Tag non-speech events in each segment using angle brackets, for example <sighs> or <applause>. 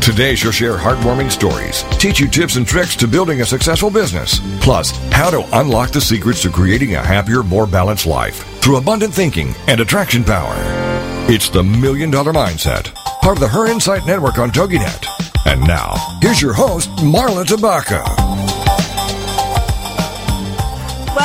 Today, she'll share heartwarming stories, teach you tips and tricks to building a successful business, plus, how to unlock the secrets to creating a happier, more balanced life through abundant thinking and attraction power. It's the Million Dollar Mindset, part of the Her Insight Network on TogiNet. And now, here's your host, Marla Tabaka.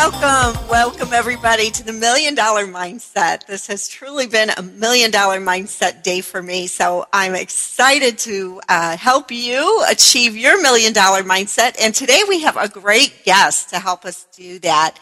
Welcome, welcome everybody to the Million Dollar Mindset. This has truly been a Million Dollar Mindset day for me. So I'm excited to uh, help you achieve your Million Dollar Mindset. And today we have a great guest to help us do that.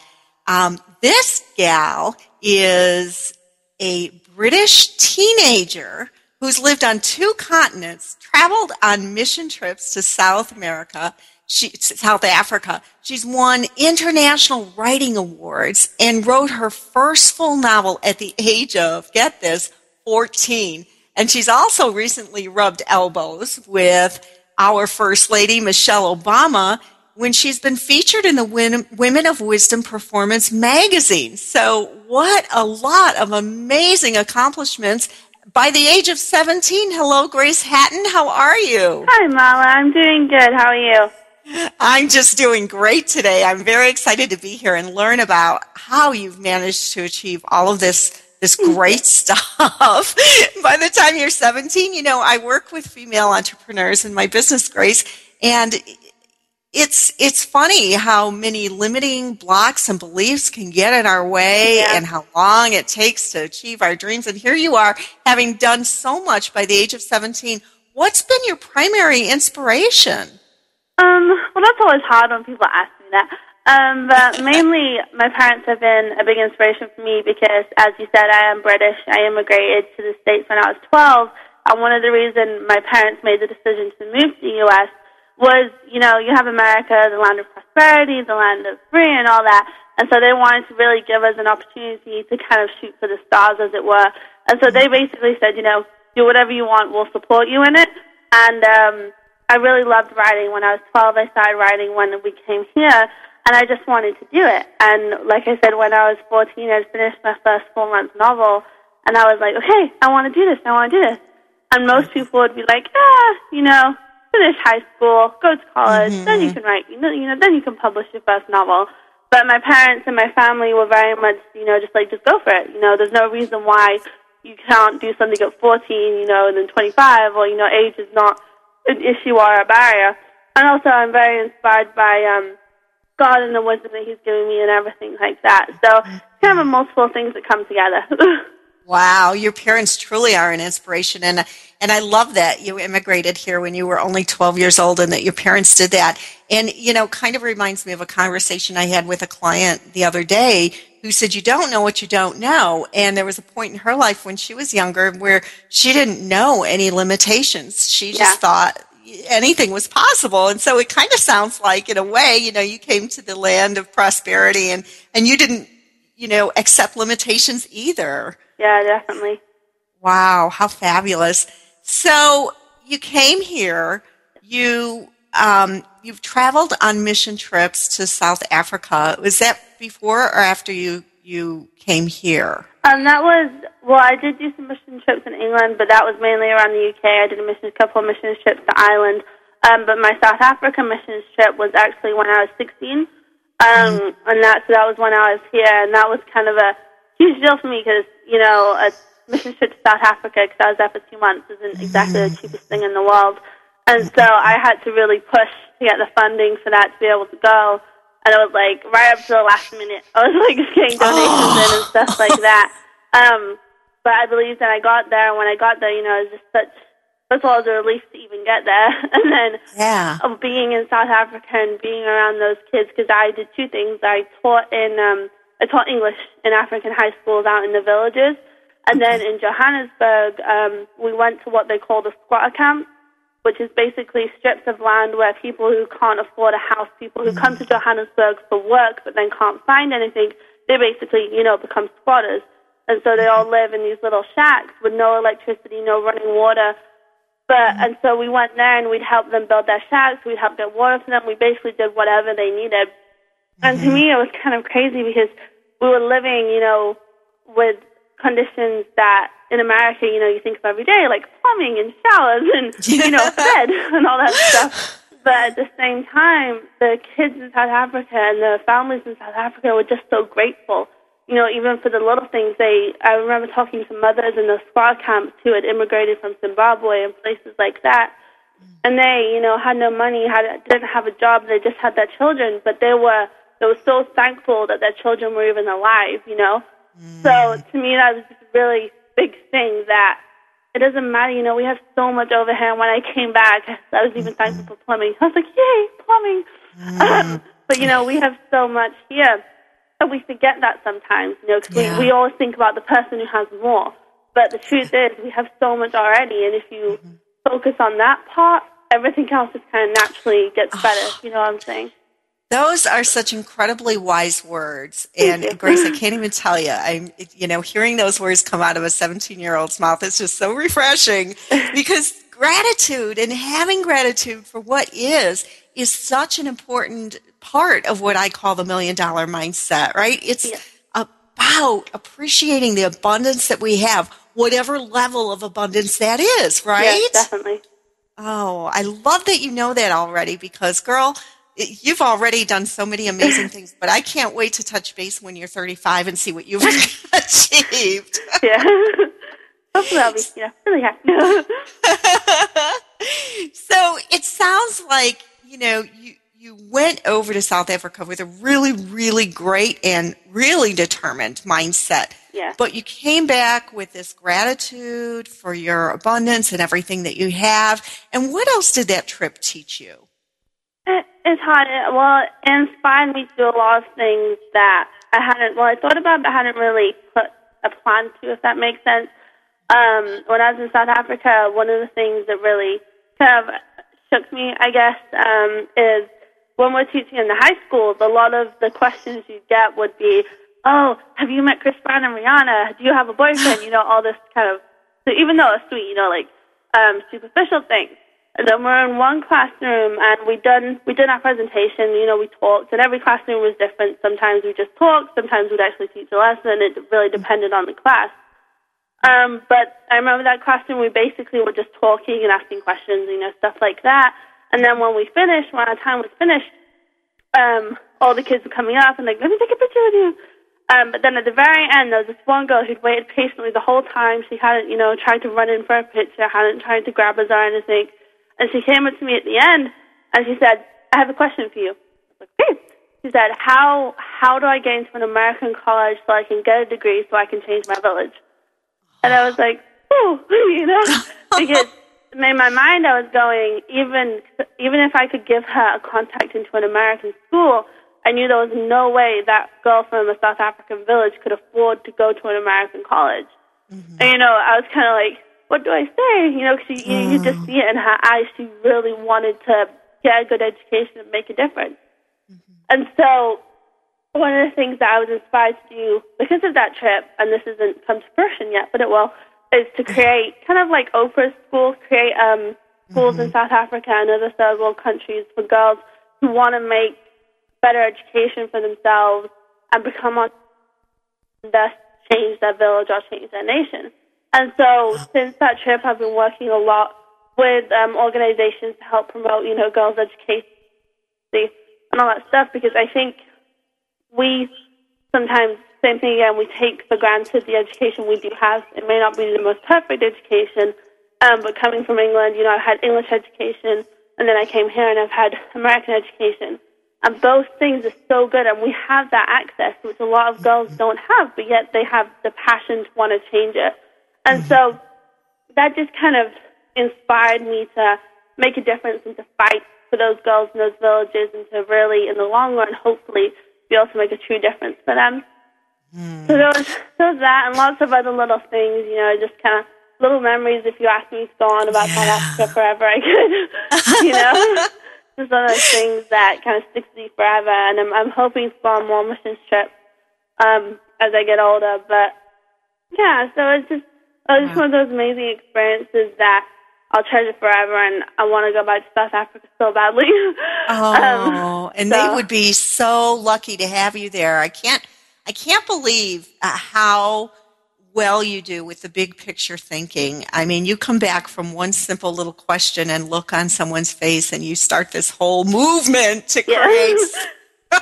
Um, this gal is a British teenager who's lived on two continents, traveled on mission trips to South America, she, South Africa. She's won international writing awards and wrote her first full novel at the age of, get this, 14. And she's also recently rubbed elbows with our First Lady, Michelle Obama, when she's been featured in the Women of Wisdom Performance magazine. So, what a lot of amazing accomplishments. By the age of 17, hello, Grace Hatton. How are you? Hi, Marla. I'm doing good. How are you? I'm just doing great today. I'm very excited to be here and learn about how you've managed to achieve all of this this <laughs> great stuff. <laughs> By the time you're 17, you know, I work with female entrepreneurs in my business, Grace, and it's it's funny how many limiting blocks and beliefs can get in our way yeah. and how long it takes to achieve our dreams. And here you are having done so much by the age of 17. What's been your primary inspiration? Um, well, that's always hard when people ask me that. Um, but <laughs> mainly, my parents have been a big inspiration for me because, as you said, I am British. I immigrated to the States when I was 12. And one of the reasons my parents made the decision to move to the U.S. was, you know, you have America, the land of prosperity, the land of free, and all that. And so they wanted to really give us an opportunity to kind of shoot for the stars, as it were. And so they basically said, you know, do whatever you want, we'll support you in it. And um, I really loved writing. When I was 12, I started writing when we came here, and I just wanted to do it. And like I said, when I was 14, I finished my first four-month novel, and I was like, okay, I want to do this. I want to do this. And most people would be like, ah, you know, finish high school, go to college, mm-hmm. then you can write, you know, you know, then you can publish your first novel. But my parents and my family were very much, you know, just like, just go for it. You know, there's no reason why you can't do something at 14, you know, and then 25, or, you know, age is not an issue or a barrier. And also, I'm very inspired by um, God and the wisdom that He's given me and everything like that. So, kind of multiple things that come together. <laughs> wow, your parents truly are an inspiration, and and I love that you immigrated here when you were only 12 years old, and that your parents did that. And you know, kind of reminds me of a conversation I had with a client the other day who said, You don't know what you don't know. And there was a point in her life when she was younger where she didn't know any limitations. She just yeah. thought anything was possible. And so it kind of sounds like, in a way, you know, you came to the land of prosperity and, and you didn't, you know, accept limitations either. Yeah, definitely. Wow, how fabulous. So you came here, you um, you've traveled on mission trips to South Africa. Was that before or after you you came here? Um, that was well. I did do some mission trips in England, but that was mainly around the UK. I did a mission, couple of mission trips to Ireland. Um, but my South Africa mission trip was actually when I was 16, um, mm-hmm. and that so that was when I was here, and that was kind of a huge deal for me because you know a mission trip to South Africa because I was there for two months isn't exactly the cheapest thing in the world. And so I had to really push to get the funding for that to be able to go. and it was like right up to the last minute. I was like getting donations in and stuff like that. Um, but I believe that I got there, and when I got there, you know, it was just such first of all, it was a relief to even get there, <laughs> and then Yeah. of being in South Africa and being around those kids because I did two things. I taught in um, I taught English in African high schools out in the villages, and then in Johannesburg um, we went to what they call the squatter camp, which is basically strips of land where people who can't afford a house, people who come to Johannesburg for work but then can't find anything, they basically you know become squatters, and so they all live in these little shacks with no electricity, no running water. But and so we went there and we'd help them build their shacks. We'd help get water for them. We basically did whatever they needed. And to me, it was kind of crazy because we were living, you know, with conditions that in America, you know, you think of every day, like plumbing and showers and <laughs> you know, bed <laughs> and all that stuff. But at the same time, the kids in South Africa and the families in South Africa were just so grateful you know, even for the little things, they, I remember talking to mothers in the spa camps who had immigrated from Zimbabwe and places like that. And they, you know, had no money, had, didn't have a job, they just had their children, but they were, they were so thankful that their children were even alive, you know? Mm. So to me, that was just a really big thing that it doesn't matter, you know, we have so much over here. And when I came back, I was even mm-hmm. thankful for plumbing. I was like, yay, plumbing. Um, <laughs> but, you know, we have so much here. And we forget that sometimes, you know, because Yeah. we, we always think about the person who has more. But the truth is, we have so much already, and if you mm-hmm. focus on that part, everything else just kind of naturally gets better. Ah. You know what I'm saying? Those are such incredibly wise words. And <laughs> Grace, I can't even tell you. I'm, you know, hearing those words come out of a 17 year old's mouth is just so <laughs> refreshing because gratitude and having gratitude for what is is such an important part of what I call the million dollar mindset, right? It's Yeah. about appreciating the abundance that we have, whatever level of abundance that is, right? Yes, definitely. Oh, I love that you know that already because, girl, it- you've already done so many amazing <laughs> things, but I can't wait to touch base when you're 35 and see what you've <laughs> achieved. Yeah. <laughs> Hopefully, I'll be yeah really happy. so it sounds like, you know, you, you went over to South Africa with a really, really great and really determined mindset. Yeah. But you came back with this gratitude for your abundance and everything that you have. And what else did that trip teach you? It, it's hard. Well, it inspired me to do a lot of things that I hadn't. Well, I thought about, but hadn't really put a plan to. If that makes sense. Um, when I was in South Africa, one of the things that really kind of shook me, I guess, um, is when we're teaching in the high schools. A lot of the questions you get would be, "Oh, have you met Chris Brown and Rihanna? Do you have a boyfriend?" You know, all this kind of. So even though it's sweet, you know, like um, superficial things. And then we're in one classroom, and we done we did our presentation. You know, we talked, and every classroom was different. Sometimes we just talked, sometimes we'd actually teach a lesson. It really depended on the class. Um, but I remember that classroom. We basically were just talking and asking questions, you know, stuff like that. And then when we finished, when our time was finished, um, all the kids were coming up and like, let me take a picture with you. Um, but then at the very end, there was this one girl who'd waited patiently the whole time. She hadn't, you know, tried to run in for a picture, hadn't tried to grab us or anything. And she came up to me at the end and she said, I have a question for you. I was like, okay. She said, how, how do I get into an American college so I can get a degree so I can change my village? And I was like, oh, <laughs> you know, <laughs> because in my mind I was going, even, even if I could give her a contact into an American school, I knew there was no way that girl from a South African village could afford to go to an American college. Mm-hmm. And, you know, I was kind of like, what do I say? You know, because you, you just mm. see it in her eyes. She really wanted to get a good education and make a difference. Mm-hmm. And so one of the things that I was inspired to do because of that trip, and this hasn't come to fruition yet, but it will, is to create kind of like Oprah's schools, create um, schools in mm-hmm. South Africa and other third world countries for girls who want to make better education for themselves and become on thus change their village or change their nation. And so since that trip, I've been working a lot with um, organizations to help promote, you know, girls' education and all that stuff because I think we sometimes, same thing again, we take for granted the education we do have. It may not be the most perfect education, um, but coming from England, you know, I've had English education, and then I came here and I've had American education. And both things are so good, and we have that access, which a lot of girls don't have, but yet they have the passion to want to change it. And so that just kind of inspired me to make a difference and to fight for those girls in those villages and to really, in the long run, hopefully, be able to make a true difference for them. So there was, there was that and lots of other little things, you know, just kind of little memories. If you ask me to go on about South Africa forever, I could, <laughs> you know. <laughs> just one of those things that kind of sticks with you forever. And I'm, I'm hoping for on more mission trips um, as I get older. But yeah, so it's just, it's just one of those amazing experiences that I'll treasure forever, and I want to go back to South Africa so badly. <laughs> Oh, Um, and so- they would be so lucky to have you there. I can't, I can't believe uh, how well you do with the big picture thinking. I mean, you come back from one simple little question and look on someone's face, and you start this whole movement to create <laughs>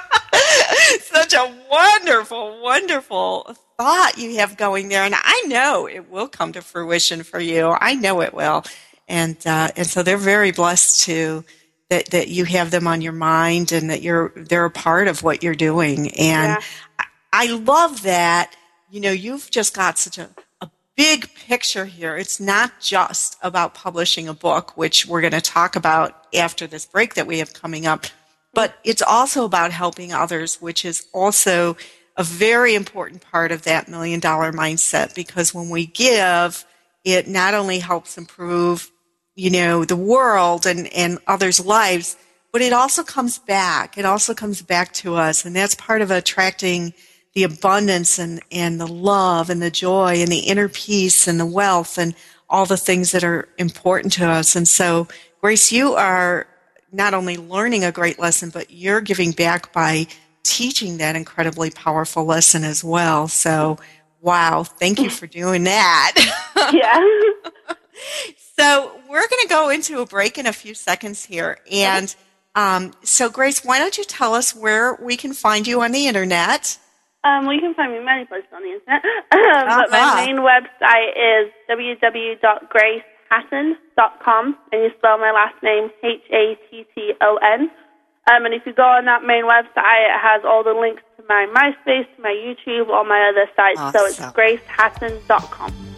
such a wonderful, wonderful thought you have going there, and I know it will come to fruition for you. I know it will, and uh, and so they're very blessed to that that you have them on your mind and that you're they're a part of what you're doing. And Yeah. I, I love that. You know, you've just got such a, a big picture here. It's not just about publishing a book, which we're going to talk about after this break that we have coming up, but it's also about helping others, which is also a very important part of that million dollar mindset because when we give, it not only helps improve, you know, the world and, and others' lives, but it also comes back. It also comes back to us. And that's part of attracting the abundance and, and the love and the joy and the inner peace and the wealth and all the things that are important to us. And so, Grace, you are not only learning a great lesson, but you're giving back by teaching that incredibly powerful lesson as well. So, wow, thank you for doing that. <laughs> yeah. So we're going to go into a break in a few seconds here. And um, so, Grace, why don't you tell us where we can find you on the internet? Um, well, you can find me many places on the internet, <laughs> but my Uh-huh. main website is www.gracehatton.com, and you spell my last name H-A-T-T-O-N. Um, and if you go on that main website, it has all the links to my MySpace, to my YouTube, all my other sites. So it's Awesome.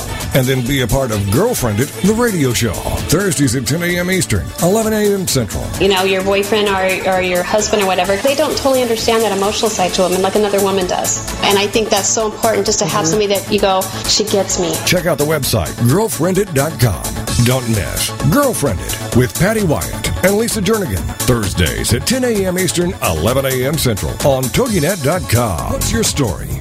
and then be a part of Girlfriend It, the radio show. Thursdays at 10 a.m. Eastern, 11 a.m. Central. You know, your boyfriend or, or your husband or whatever, they don't totally understand that emotional side to them like another woman does. And I think that's so important just to have mhm. somebody that you go, she gets me. Check out the website, girlfriendit.com. Don't miss Girlfriend It with Patty Wyatt and Lisa Jernigan. Thursdays at 10 a.m. Eastern, 11 a.m. Central on TogiNet.com. What's your story?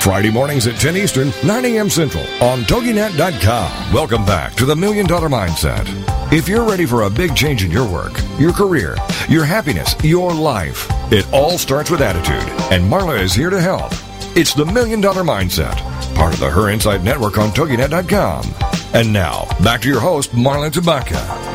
Friday mornings at 10 Eastern, 9 a.m. Central on TogiNet.com. Welcome back to the Million Dollar Mindset. If you're ready for a big change in your work, your career, your happiness, your life, it all starts with attitude, and Marla is here to help. It's the Million Dollar Mindset, part of the Her Insight Network on TogiNet.com. And now, back to your host, Marla Tabaka.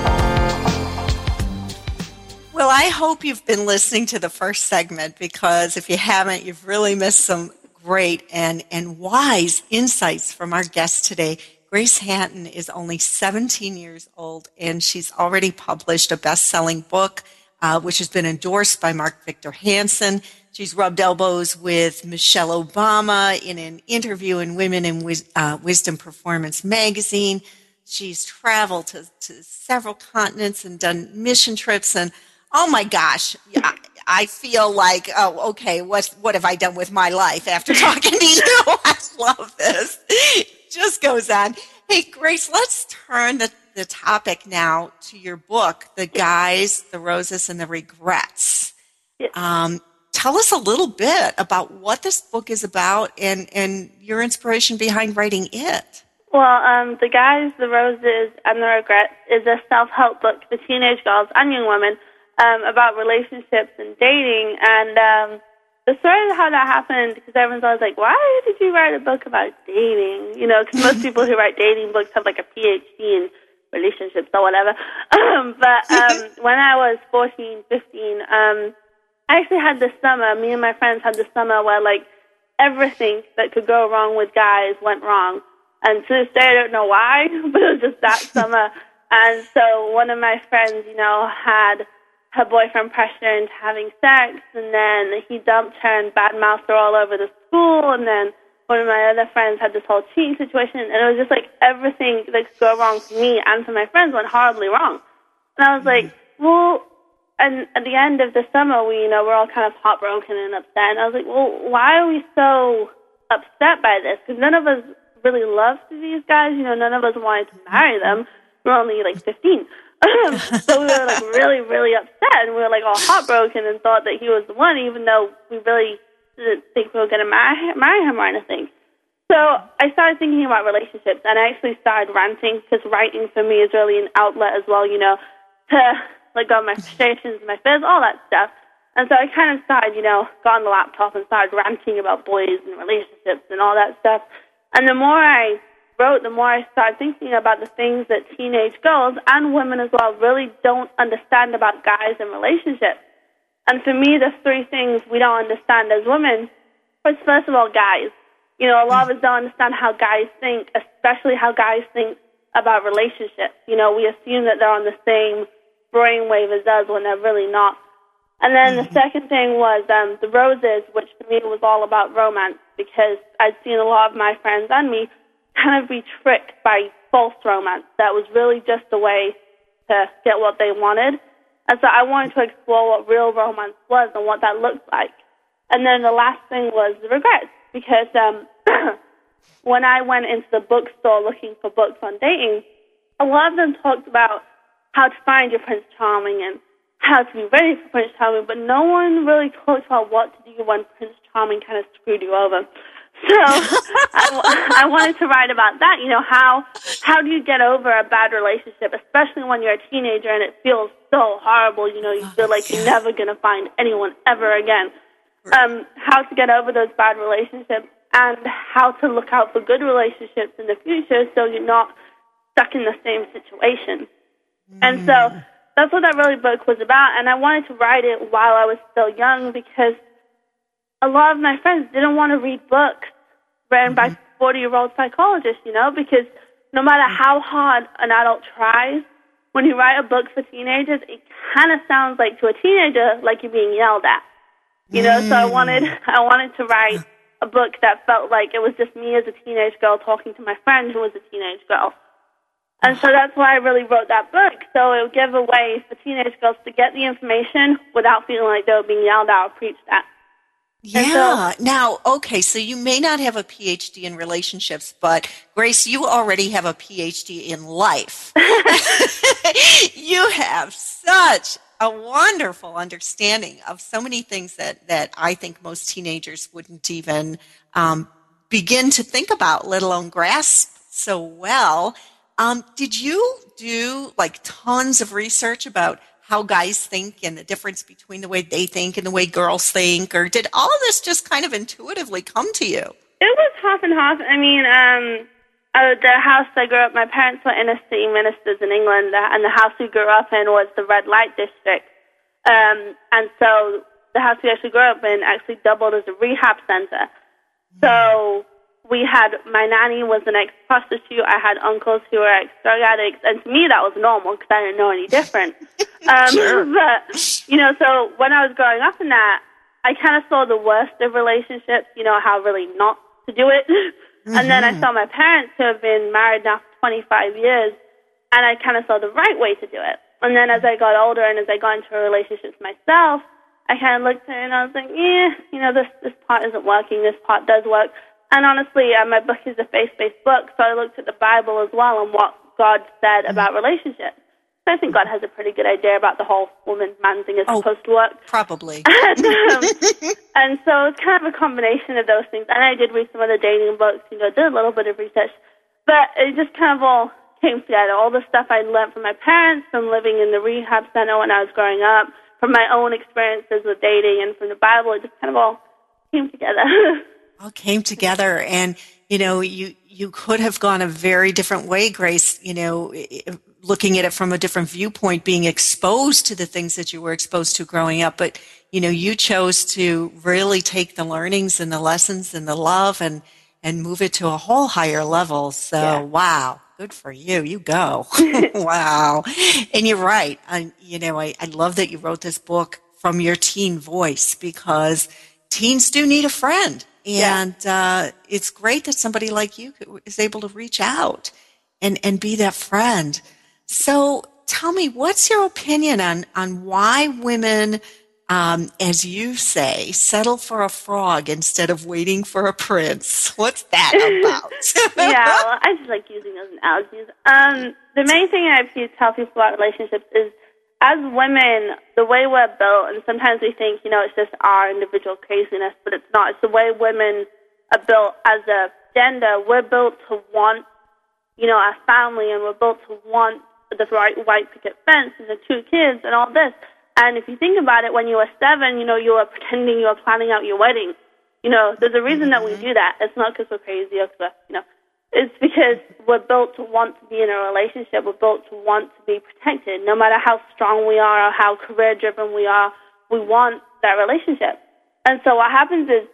Well, I hope you've been listening to the first segment because if you haven't, you've really missed some great and, and wise insights from our guest today. Grace Hatton is only 17 years old and she's already published a best selling book, uh, which has been endorsed by Mark Victor Hansen. She's rubbed elbows with Michelle Obama in an interview in Women in Wis- uh, Wisdom Performance magazine. She's traveled to, to several continents and done mission trips and oh my gosh, I, I feel like, oh, okay, what, what have I done with my life after <laughs> talking to you? <laughs> I love this just goes on. Hey, Grace, let's turn the, the topic now to your book, The Guys, the Roses, and the Regrets. Um, tell us a little bit about what this book is about and, and your inspiration behind writing it. Well, um, The Guys, the Roses, and the Regrets is a self help book for teenage girls and young women um, about relationships and dating. And um, the story of how that happened, because everyone's always like, why did you write a book about dating? You know, because most people who write dating books have like a PhD in relationships or whatever. <laughs> Um, but um, <laughs> when I was 14, 15, um, I actually had this summer, me and my friends had this summer where like everything that could go wrong with guys went wrong. And to this day, I don't know why, <laughs> but it was just that summer. And so one of my friends, you know, had her boyfriend pressured her into having sex, and then he dumped her and badmouthed her all over the school, and then one of my other friends had this whole cheating situation, and it was just like everything that could go wrong for me and for my friends went horribly wrong. And I was like, well, and at the end of the summer, we, you know, we're all kind of heartbroken and upset, and I was like, well, why are we so upset by this? Because none of us really loved these guys, you know, none of us wanted to marry them. We're only like 15. <laughs> so we were like really, really upset, and we were like all heartbroken and thought that he was the one, even though we really didn't think we were going to marry, marry him or anything. So I started thinking about relationships, and I actually started ranting because writing for me is really an outlet as well, you know, to let go my frustrations, my fears, all that stuff. And so I kind of started, you know, got on the laptop and started ranting about boys and relationships and all that stuff. And the more I wrote, the more I started thinking about the things that teenage girls and women as well really don't understand about guys and relationships. And for me, the three things we don't understand as women is first of all, guys. You know, a lot of us don't understand how guys think, especially how guys think about relationships. You know, we assume that they're on the same brainwave as us when they're really not. And then the second thing was um, the roses, which for me was all about romance because I'd seen a lot of my friends and me kind of be tricked by false romance that was really just a way to get what they wanted. And so I wanted to explore what real romance was and what that looked like. And then the last thing was the regrets, because um, <clears throat> when I went into the bookstore looking for books on dating, a lot of them talked about how to find your Prince Charming and how to be ready for Prince Charming, but no one really talked about what to do when Prince Charming kind of screwed you over. So <laughs> I, I wanted to write about that. You know, how how do you get over a bad relationship, especially when you're a teenager and it feels so horrible. You know, you feel like you're never gonna find anyone ever again. Um, how to get over those bad relationships and how to look out for good relationships in the future, so you're not stuck in the same situation. And so mm. that's what that really book was about. And I wanted to write it while I was still young because a lot of my friends didn't want to read books written mm-hmm. by 40 year old psychologists, you know, because no matter mm. how hard an adult tries, when you write a book for teenagers, it kind of sounds like to a teenager like you're being yelled at, you know. Mm. So I wanted mm. <laughs> I wanted to write a book that felt like it was just me as a teenage girl talking to my friend who was a teenage girl. And so that's why I really wrote that book. So it would give a way for teenage girls to get the information without feeling like they were being yelled at or preached at. Yeah. So, now, okay, so you may not have a PhD in relationships, but Grace, you already have a PhD in life. <laughs> you have such a wonderful understanding of so many things that, that I think most teenagers wouldn't even um, begin to think about, let alone grasp so well. Um, did you do like tons of research about how guys think and the difference between the way they think and the way girls think, or did all of this just kind of intuitively come to you? It was half and half. I mean, um, uh, the house I grew up, my parents were inner city ministers in England, and the house we grew up in was the red light district. Um, and so the house we actually grew up in actually doubled as a rehab center. So we had my nanny was an ex prostitute. I had uncles who were ex drug addicts, and to me that was normal because I didn't know any different. <laughs> um, sure. But you know, so when I was growing up in that, I kind of saw the worst of relationships. You know how really not to do it, mm-hmm. <laughs> and then I mm-hmm. saw my parents who have been married now for 25 years, and I kind of saw the right way to do it. And then as I got older and as I got into relationships myself, I kind of looked at it and I was like, yeah, you know, this this part isn't working. This part does work. And honestly, uh, my book is a faith-based book, so I looked at the Bible as well and what God said about relationships. So I think God has a pretty good idea about the whole woman-man thing is oh, supposed to work. Probably. <laughs> and, um, <laughs> and so it's kind of a combination of those things. And I did read some other dating books, you know, did a little bit of research. But it just kind of all came together. All the stuff I learned from my parents, from living in the rehab center when I was growing up, from my own experiences with dating, and from the Bible, it just kind of all came together. <laughs> all came together and you know you you could have gone a very different way grace you know looking at it from a different viewpoint being exposed to the things that you were exposed to growing up. But you know you chose to really take the learnings and the lessons and the love and and move it to a whole higher level. So yeah. wow good for you. You go. <laughs> <laughs> Wow. And you're right. I, you know I, I love that you wrote this book from your teen voice because teens do need a friend and yeah. uh, it's great that somebody like you is able to reach out and, and be that friend. So tell me, what's your opinion on, on why women, um, as you say, settle for a frog instead of waiting for a prince? <laughs> What's that <laughs> about? yeah, <laughs> well, I just like using those analogies. Um, the main thing I tell people about relationships is as women, the way we're built, and sometimes we think, you know, it's just our individual craziness, but it's not. It's the way women are built as a gender. We're built to want, you know, our family, and we're built to want the right white picket fence and the two kids and all this. And if you think about it, when you were seven, you know, you were pretending you were planning out your wedding. You know, there's a reason that we mm-hmm. do that. It's not because we're crazy or because you know, it's because we're built to want to be in a relationship. We're built to want to be protected. No matter how strong we are or how career driven we are, we want that relationship. And so what happens is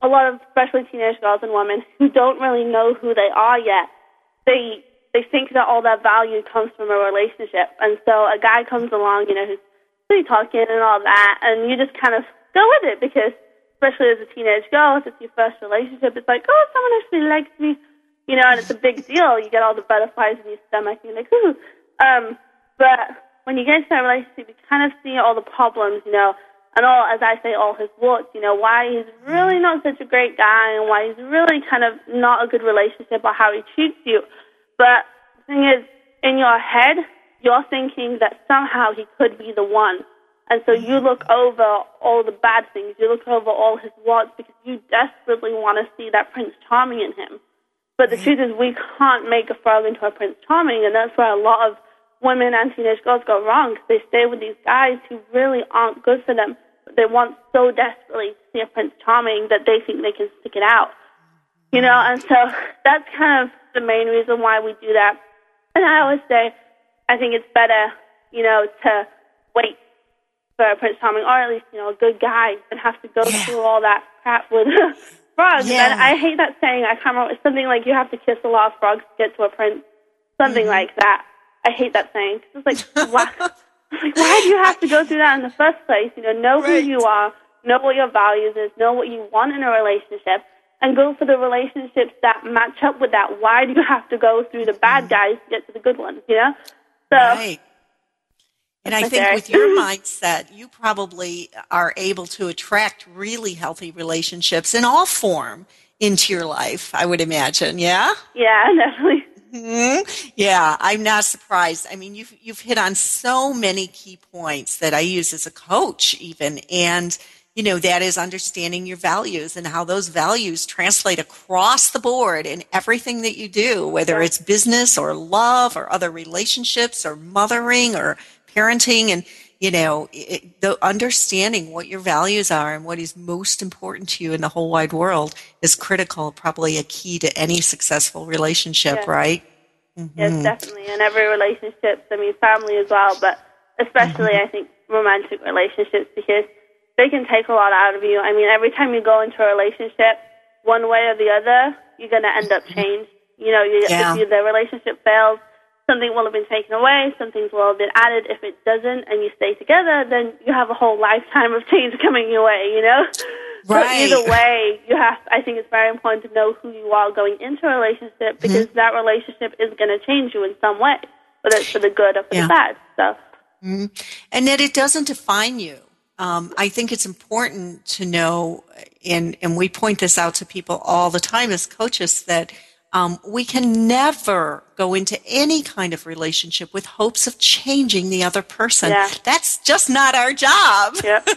a lot of, especially teenage girls and women <laughs> who don't really know who they are yet, they they think that all that value comes from a relationship. And so a guy comes along, you know, who's pretty talking and all that, and you just kind of go with it because, especially as a teenage girl, if it's your first relationship, it's like, oh, someone actually likes me you know, and it's a big deal. You get all the butterflies in your stomach, and you're like, ooh. Um, but when you get into that relationship, you kind of see all the problems, you know, and all, as I say, all his warts, you know, why he's really not such a great guy and why he's really kind of not a good relationship or how he treats you. But the thing is, in your head, you're thinking that somehow he could be the one. And so you look over all the bad things, you look over all his warts because you desperately want to see that Prince Charming in him. But the truth is, we can't make a frog into a Prince Charming, and that's where a lot of women and teenage girls go wrong. They stay with these guys who really aren't good for them, but they want so desperately to see a Prince Charming that they think they can stick it out. You know, and so that's kind of the main reason why we do that. And I always say, I think it's better, you know, to wait for a Prince Charming, or at least, you know, a good guy, than have to go yeah. through all that crap with <laughs> frogs. Yeah. And I hate that saying. I can't remember. It's something like you have to kiss a lot of frogs to get to a prince. Something mm-hmm. like that. I hate that saying. Cause it's like, <laughs> why, like, why do you have to go through that in the first place? You know, know right. who you are, know what your values is, know what you want in a relationship, and go for the relationships that match up with that. Why do you have to go through the bad guys to get to the good ones? You know. So. Right. And I think with your mindset, you probably are able to attract really healthy relationships in all form into your life, I would imagine. Yeah? Yeah, <laughs> definitely. Mm-hmm. Yeah, I'm not surprised. I mean, you've you've hit on so many key points that I use as a coach, even, and you know that is understanding your values and how those values translate across the board in everything that you do, whether it's business or love or other relationships or mothering or parenting, and you know, it, the understanding what your values are and what is most important to you in the whole wide world is critical, probably a key to any successful relationship, yes. right? Mm-hmm. Yes, definitely. In every relationship, I mean, family as well, but especially, mm-hmm. I think, romantic relationships because they can take a lot out of you. I mean, every time you go into a relationship, one way or the other, you're going to end up mm-hmm. changed. You know, you, yeah. if you, the relationship fails, something will have been taken away, some things will have been added. If it doesn't and you stay together, then you have a whole lifetime of change <laughs> coming your way, you know? Right. Either way, you have, I think it's very important to know who you are going into a relationship because mm-hmm. that relationship is going to change you in some way, whether it's for the good or for yeah. the bad. So. Mm-hmm. And that it doesn't define you. Um, I think it's important to know, and, and we point this out to people all the time as coaches, that um, we can never go into any kind of relationship with hopes of changing the other person. Yeah. That's just not our job. Yep.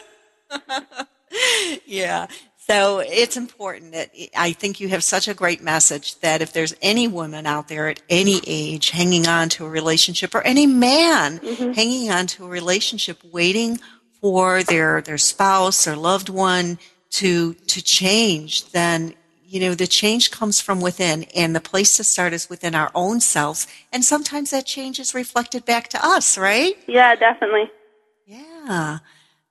<laughs> yeah. So it's important that I think you have such a great message that if there's any woman out there at any age hanging on to a relationship or any man mm-hmm. hanging on to a relationship waiting for their, their spouse or loved one to, to change, then you know, the change comes from within, and the place to start is within our own selves. And sometimes that change is reflected back to us, right? Yeah, definitely. Yeah.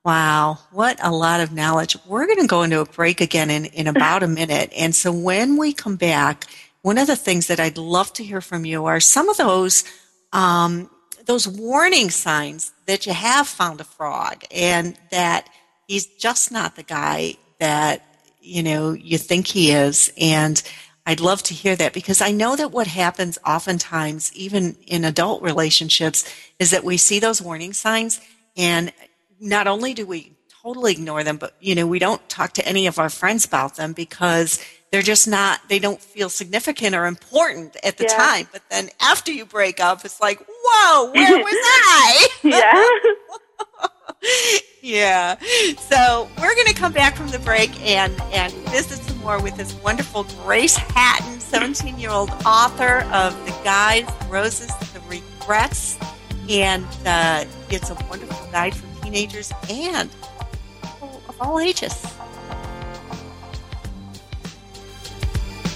Wow, what a lot of knowledge. We're going to go into a break again in, in about a minute. And so when we come back, one of the things that I'd love to hear from you are some of those um, those warning signs that you have found a frog and that he's just not the guy that you know, you think he is. And I'd love to hear that because I know that what happens oftentimes, even in adult relationships, is that we see those warning signs and not only do we totally ignore them, but you know, we don't talk to any of our friends about them because they're just not they don't feel significant or important at the yeah. time. But then after you break up, it's like, whoa, where was I? <laughs> yeah. <laughs> <laughs> yeah. So we're going to come back from the break and, and visit some more with this wonderful Grace Hatton, 17 year old author of The Guys, Roses, The Regrets. And uh, it's a wonderful guide for teenagers and people of all ages.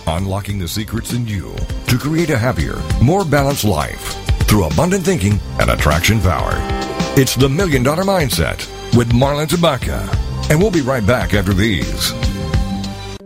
Unlocking the secrets in you to create a happier, more balanced life through abundant thinking and attraction power. It's the Million Dollar Mindset with Marla Tabaka. And we'll be right back after these.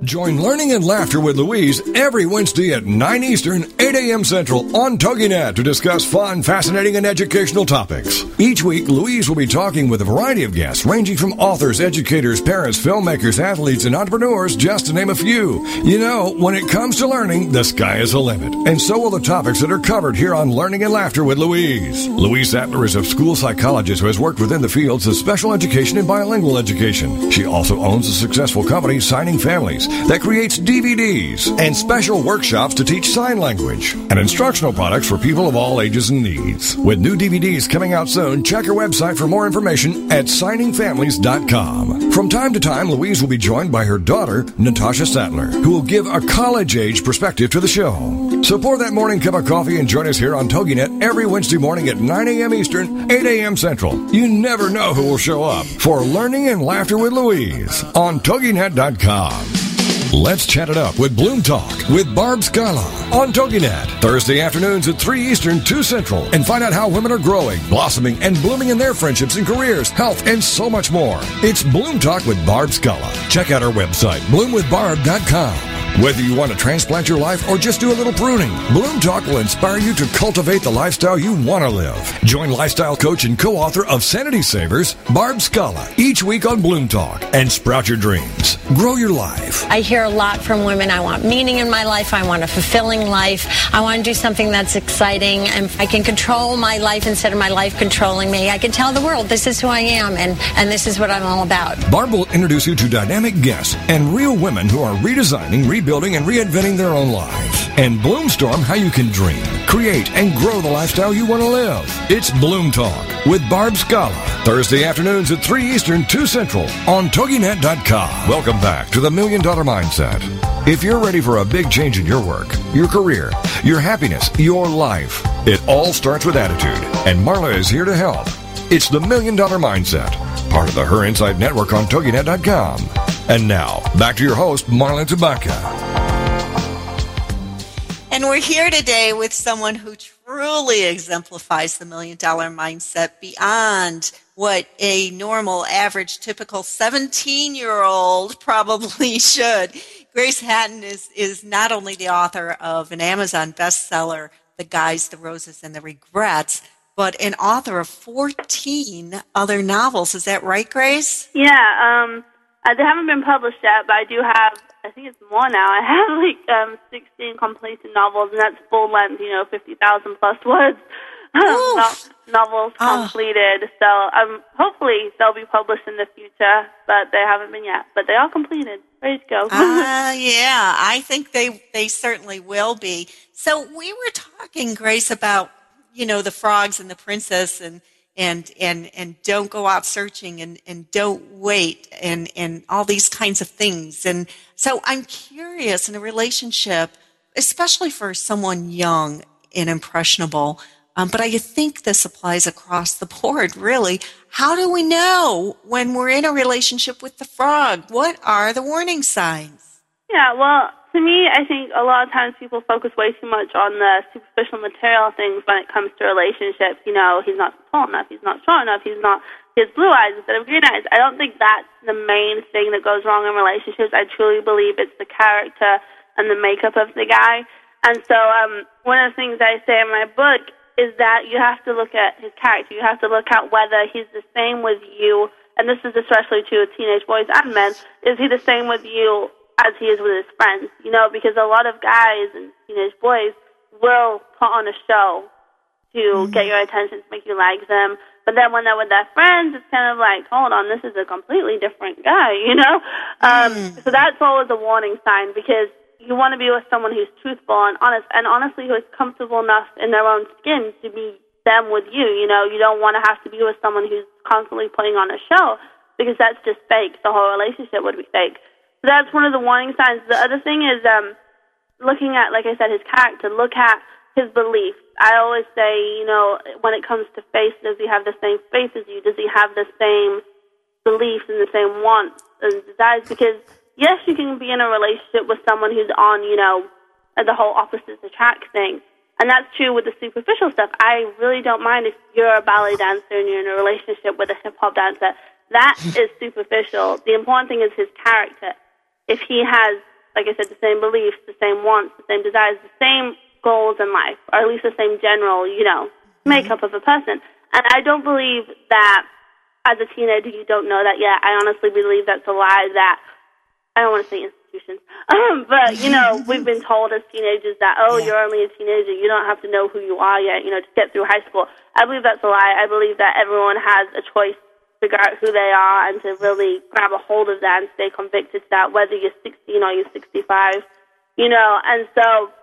Join Learning and Laughter with Louise every Wednesday at 9 Eastern, 8 a.m. Central on TogiNet to discuss fun, fascinating, and educational topics. Each week, Louise will be talking with a variety of guests ranging from authors, educators, parents, filmmakers, athletes, and entrepreneurs, just to name a few. You know, when it comes to learning, the sky is the limit. And so will the topics that are covered here on Learning and Laughter with Louise. Louise Sattler is a school psychologist who has worked within the fields of special education and bilingual education. She also owns a successful company, Signing Families that creates DVDs and special workshops to teach sign language and instructional products for people of all ages and needs. With new DVDs coming out soon, check her website for more information at signingfamilies.com. From time to time, Louise will be joined by her daughter, Natasha Sattler, who will give a college age perspective to the show. So pour that morning cup of coffee and join us here on TogiNet every Wednesday morning at 9 a.m. Eastern, 8 a.m. Central. You never know who will show up for Learning and Laughter with Louise on TogiNet.com. Let's chat it up with Bloom Talk with Barb Scala on TogiNet. Thursday afternoons at 3 Eastern, 2 Central. And find out how women are growing, blossoming, and blooming in their friendships and careers, health, and so much more. It's Bloom Talk with Barb Scala. Check out our website, bloomwithbarb.com. Whether you want to transplant your life or just do a little pruning, Bloom Talk will inspire you to cultivate the lifestyle you want to live. Join lifestyle coach and co-author of Sanity Savers, Barb Scala, each week on Bloom Talk and sprout your dreams. Grow your life. I hear a lot from women. I want meaning in my life. I want a fulfilling life. I want to do something that's exciting and I can control my life instead of my life controlling me. I can tell the world this is who I am and, and this is what I'm all about. Barb will introduce you to dynamic guests and real women who are redesigning, rebuilding, and reinventing their own lives. And Bloomstorm how you can dream, create, and grow the lifestyle you want to live. It's Bloom Talk with Barb Scala. Thursday afternoons at 3 Eastern, 2 Central on TogiNet.com. Welcome back to the Million Dollar Mindset. If you're ready for a big change in your work, your career, your happiness, your life, it all starts with attitude. And Marla is here to help. It's the Million Dollar Mindset, part of the Her Insight Network on TogiNet.com. And now, back to your host, Marla Tabaka. And we're here today with someone who truly exemplifies the million dollar mindset beyond what a normal, average, typical 17 year old probably <laughs> should. Grace Hatton is, is not only the author of an Amazon bestseller, The Guys, the Roses, and the Regrets, but an author of 14 other novels. Is that right, Grace? Yeah, um, uh, they haven't been published yet, but I do have I think it's more now. I have <laughs> like um, 16 completed novels, and that's full length, you know, 50,000 plus words <laughs> no- novels Oh. completed. So um, hopefully they'll be published in the future, but they haven't been yet. But they are completed, ready to go. Ah, <laughs> yeah, I think they they certainly will be. So we were talking, Grace, about you know the frogs and the princess and and and and don't go out searching and and don't wait and and all these kinds of things. And so I'm curious in a relationship, especially for someone young and impressionable. Um, but I think this applies across the board, really. How do we know when we're in a relationship with the frog? What are the warning signs? Yeah, well, to me, I think a lot of times people focus way too much on the superficial material things when it comes to relationships. You know, he's not tall enough, he's not strong enough, he's not, has blue eyes instead of green eyes. I don't think that's the main thing that goes wrong in relationships. I truly believe it's the character and the makeup of the guy. And so, um, one of the things I say in my book is that you have to look at his character. You have to look at whether he's the same with you, and this is especially true with teenage boys and men. Is he the same with you as he is with his friends? You know, because a lot of guys and teenage boys will put on a show to get your attention, to make you like them. But then when they're with their friends, it's kind of like, hold on, this is a completely different guy, <laughs> you know? Um, So that's always a warning sign because you want to be with someone who's truthful and honest, and honestly who is comfortable enough in their own skin to be them with you. You know, you don't want to have to be with someone who's constantly putting on a show because that's just fake. The whole relationship would be fake. That's one of the warning signs. The other thing is um, looking at, like I said, his character. Look at his beliefs. I always say, you know, when it comes to faith, does he have the same faith as you? Does he have the same beliefs and the same wants and desires? Because yes, you can be in a relationship with someone who's on, you know, the whole opposites attract thing. And that's true with the superficial stuff. I really don't mind if you're a ballet dancer and you're in a relationship with a hip hop dancer. That is superficial. The important thing is his character. If he has, like I said, the same beliefs, the same wants, the same desires, the same goals in life, or at least the same general, you know, makeup of a person. And I don't believe that as a teenager you don't know that yet. I honestly believe that's a lie that I don't want to say institutions, um, but you know, we've been told as teenagers that oh, you're only a teenager, you don't have to know who you are yet, you know, to get through high school. I believe that's a lie. I believe that everyone has a choice figure out who they are and to really grab a hold of that and stay convicted to that, whether you're 16 or you're 65, you know. And so,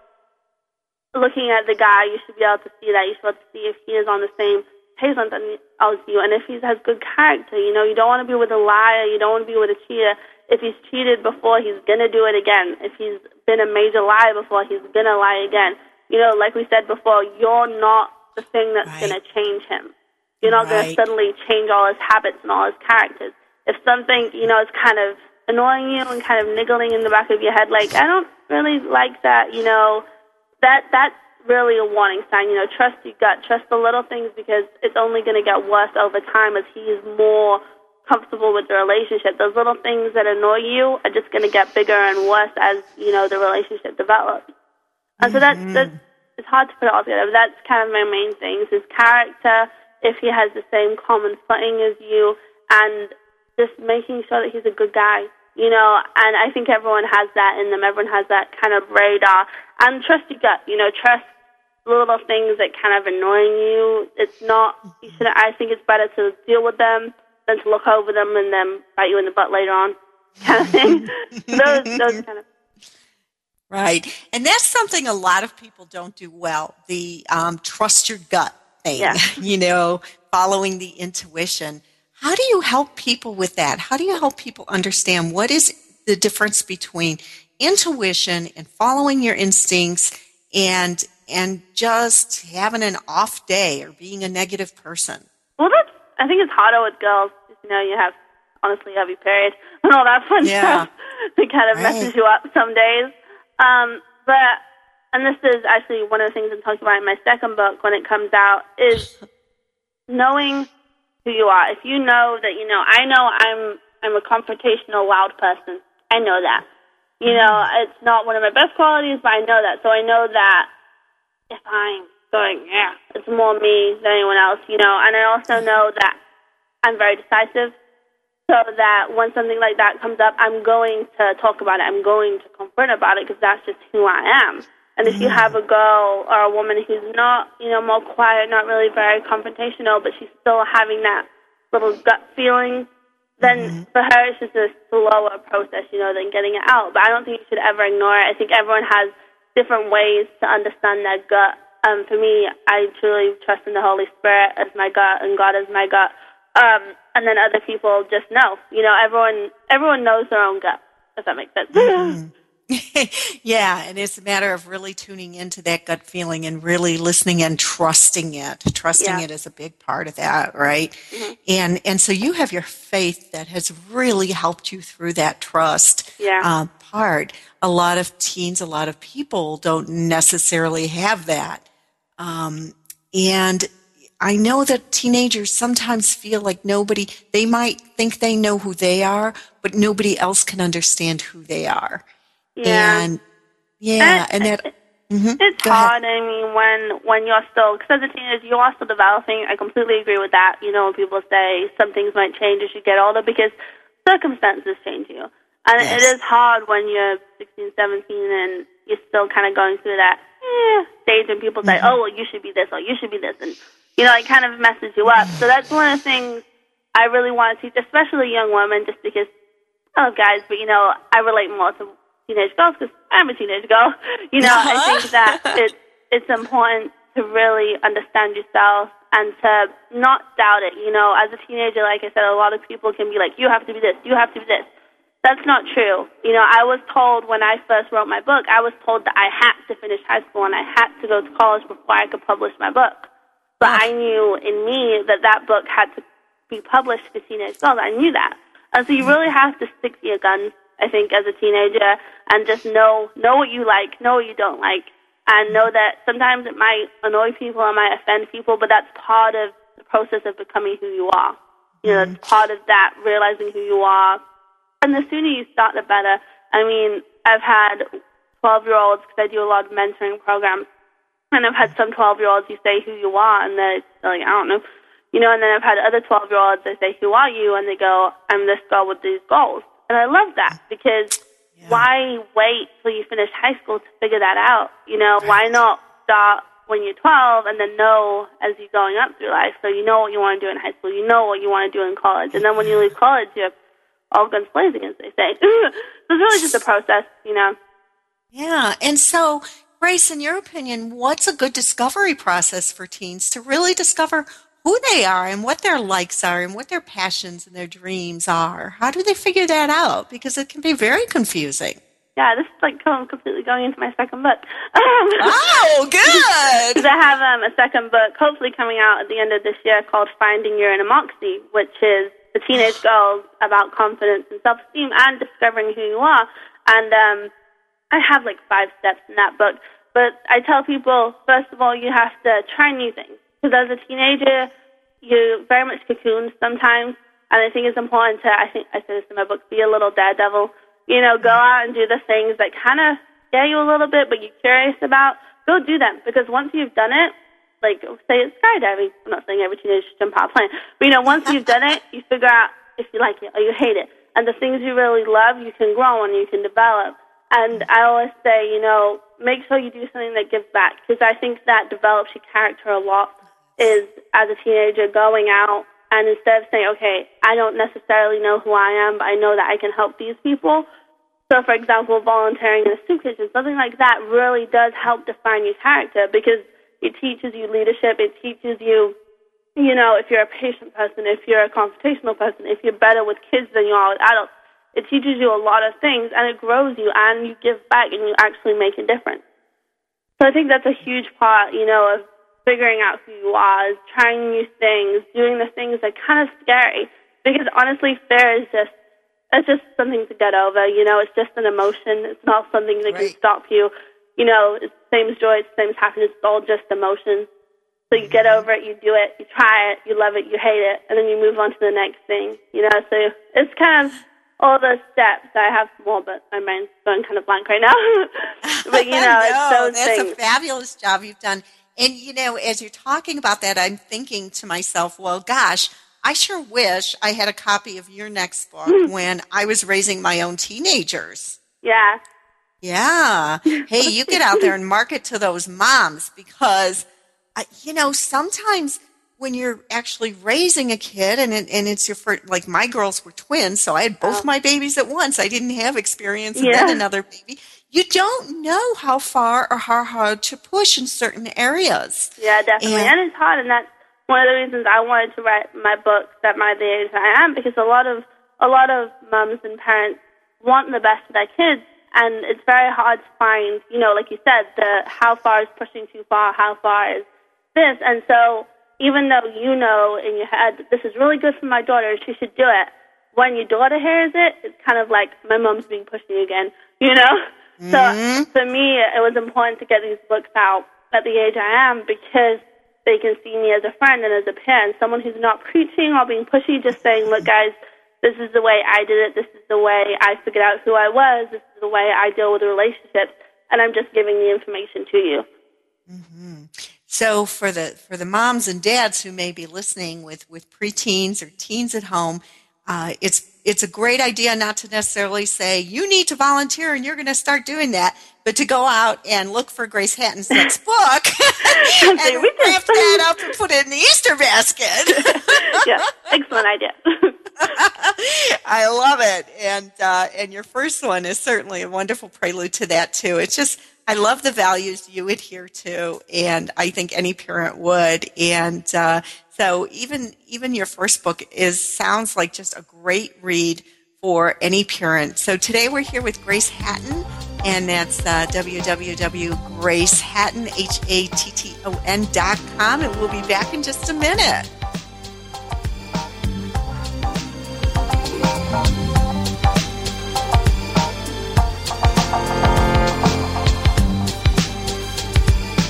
looking at the guy, you should be able to see that. You should be able to see if he is on the same page as you, and if he has good character. You know, you don't want to be with a liar. You don't want to be with a cheater if he's cheated before, he's gonna do it again. If he's been a major liar before, he's gonna lie again. You know, like we said before, you're not the thing that's Right. gonna change him. You're not Right. gonna suddenly change all his habits and all his characters. If something, you know, is kind of annoying you and kind of niggling in the back of your head, like I don't really like that, you know, that that's really a warning sign. You know, trust your gut, trust the little things because it's only going to get worse over time as he is more comfortable with the relationship. Those little things that annoy you are just going to get bigger and worse as you know the relationship develops. And so that's mm-hmm. that's it's hard to put it all together. But that's kind of my main things: his character, if he has the same common footing as you, and just making sure that he's a good guy. You know, and I think everyone has that in them. Everyone has that kind of radar. And trust your gut. You know, trust little things that kind of annoying you. It's not. You should. I think it's better to deal with them than to look over them and then bite you in the butt later on, kind of thing. <laughs> <laughs> those, those kind of. Right. And that's something a lot of people don't do well the um, trust your gut thing, Yeah. <laughs> you know, following the intuition. How do you help people with that? How do you help people understand what is the difference between intuition and following your instincts and and just having an off day or being a negative person? Well, that's. I think it's harder with girls. You know, you have honestly heavy period <laughs> and all that fun Yeah. stuff <laughs> that kind of Right. messes you up some days. Um, but and this is actually one of the things I'm talking about in my second book when it comes out is <laughs> knowing who you are. If you know that you know, I know I'm I'm a confrontational, loud person. I know that. You know, mm-hmm. it's not one of my best qualities, but I know that. So I know that if I'm going, yeah, it's more me than anyone else, you know. And I also mm-hmm. know that I'm very decisive, so that when something like that comes up, I'm going to talk about it. I'm going to confront about it because that's just who I am. And if you have a girl or a woman who's not, you know, more quiet, not really very confrontational, but she's still having that little gut feeling, then for her it's just a slower process, you know, than getting it out. But I don't think you should ever ignore it. I think everyone has different ways to understand their gut. Um, for me, I truly trust in the Holy Spirit as my gut and God as my gut. Um, and then other people just know. You know, everyone everyone knows their own gut. If that makes sense. <laughs> <laughs> <laughs> yeah, and it's a matter of really tuning into that gut feeling and really listening and trusting it. Trusting Yeah. it is a big part of that, right? And and so you have your faith that has really helped you through that trust Yeah. uh, part. A lot of teens, a lot of people don't necessarily have that, um, and I know that teenagers sometimes feel like nobody. They might think they know who they are, but nobody else can understand who they are. Yeah. And yeah, and that mhm. It's Go ahead. hard. I mean, when when you're still because as a teenager you are still developing. I completely agree with that. You know, when people say some things might change as you get older because circumstances change you, and it Yes. is hard when you're 16, 17, and you're still kind of going through that eh, stage, and people say, "Oh, well, you should be this or you should be this," and you know, it kind of messes you up. So that's one of the things I really want to teach, especially young women, just because I love guys, but you know, I relate more to teenage girls because I'm a teenage girl. <laughs> You know, I Uh-huh. think that <laughs> it's it's important to really understand yourself and to not doubt it. You know, as a teenager, like I said, a lot of people can be like, "You have to be this. You have to be this." That's not true. You know, I was told when I first wrote my book, I was told that I had to finish high school and I had to go to college before I could publish my book. But I knew in me that that book had to be published to teenage girls. I knew that. And so you really have to stick to your guns, I think, as a teenager and just know, know what you like, know what you don't like, and know that sometimes it might annoy people, it might offend people, but that's part of the process of becoming who you are. You know, mm-hmm. it's part of that, realizing who you are. And the sooner you start, the better. I mean, I've had 12 year olds, because I do a lot of mentoring programs, and I've had some 12 year olds who say who you are, and they're like, I don't know. You know, and then I've had other 12 year olds that say, Who are you? And they go, I'm this girl with these goals. And I love that because why wait till you finish high school to figure that out? You know, why not start when you're 12 and then know as you're going up through life so you know what you want to do in high school, you know what you want to do in college. And then when you leave college, you're all guns blazing, as they say. <laughs> so it's really just a process, you know. Yeah. And so, Grace, in your opinion, what's a good discovery process for teens to really discover who they are and what their likes are and what their passions and their dreams are? How do they figure that out? Because it can be very confusing. Yeah, this is like completely going into my second book. <laughs> Oh, good. <laughs> Because I have um, a second book, hopefully coming out at the end of this year, called Finding Your Inner Moxie, which is the teenage <sighs> girls about confidence and self-esteem and discovering who you are. And um, I have like five steps in that book. But I tell people, first of all, you have to try new things. Because as a teenager, you're very much cocooned sometimes. And I think it's important to, I think I said this in my book, be a little daredevil. You know, go out and do the things that kind of scare you a little bit, but you're curious about. Go do them because once you've done it, like say it's skydiving. I'm not saying every teenager should jump out a plane, but you know, once you've done it, you figure out if you like it or you hate it. And the things you really love, you can grow and you can develop. And I always say, you know, make sure you do something that gives back because I think that develops your character a lot. Is as a teenager going out and instead of saying, okay, I don't necessarily know who I am, but I know that I can help these people. So, for example, volunteering in a soup kitchen, something like that really does help define your character because it teaches you leadership. It teaches you, you know, if you're a patient person, if you're a confrontational person, if you're better with kids than you are with adults. It teaches you a lot of things and it grows you and you give back and you actually make a difference. So I think that's a huge part, you know, of figuring out who you are, is trying new things, doing the things that are kind of scary. Because honestly, fear is just it's just something to get over. You know, it's just an emotion. It's not something that right. can stop you. You know, it's the same as joy, it's the same as happiness. It's all just emotion. So you get mm-hmm. over it, you do it, you try it, you love it, you hate it, and then you move on to the next thing. You know, so it's kind of all the steps. I have more, but my mind's going kind of blank right now. <laughs> but you <laughs> know, no, it's those that's things. a fabulous job you've done. And you know, as you're talking about that, I'm thinking to myself, well, gosh, I sure wish I had a copy of your next book when I was raising my own teenagers. Yeah. Yeah. <laughs> Hey, you get out there and market to those moms because, uh, you know, sometimes when you're actually raising a kid and it, and it's your first, like my girls were twins, so I had both oh. my babies at once. I didn't have experience and yeah. then another baby. You don't know how far or how hard to push in certain areas. Yeah, definitely. And, and it's hard, and that's one of the reasons I wanted to write my book at my the age I am because a lot of a lot of mums and parents want the best for their kids, and it's very hard to find, you know, like you said, the how far is pushing too far, how far is this, and so even though you know in your head this is really good for my daughter, she should do it. When your daughter hears it, it's kind of like my mom's being pushy again, you know. Mm-hmm. So for me, it was important to get these books out at the age I am because they can see me as a friend and as a parent, someone who's not preaching or being pushy, just saying, "Look, guys, this is the way I did it. This is the way I figured out who I was. This is the way I deal with relationships, and I'm just giving the information to you." Mm-hmm. So for the for the moms and dads who may be listening with with preteens or teens at home, uh, it's it's a great idea not to necessarily say you need to volunteer and you're going to start doing that, but to go out and look for Grace Hatton's <laughs> next book <laughs> and wrap that up and put it in the Easter basket. <laughs> yeah, excellent idea. I love it, and uh, and your first one is certainly a wonderful prelude to that too. It's just I love the values you adhere to, and I think any parent would. And uh, so even even your first book is sounds like just a great read for any parent. So today we're here with Grace Hatton, and that's uh, www.gracehatton, and we'll be back in just a minute.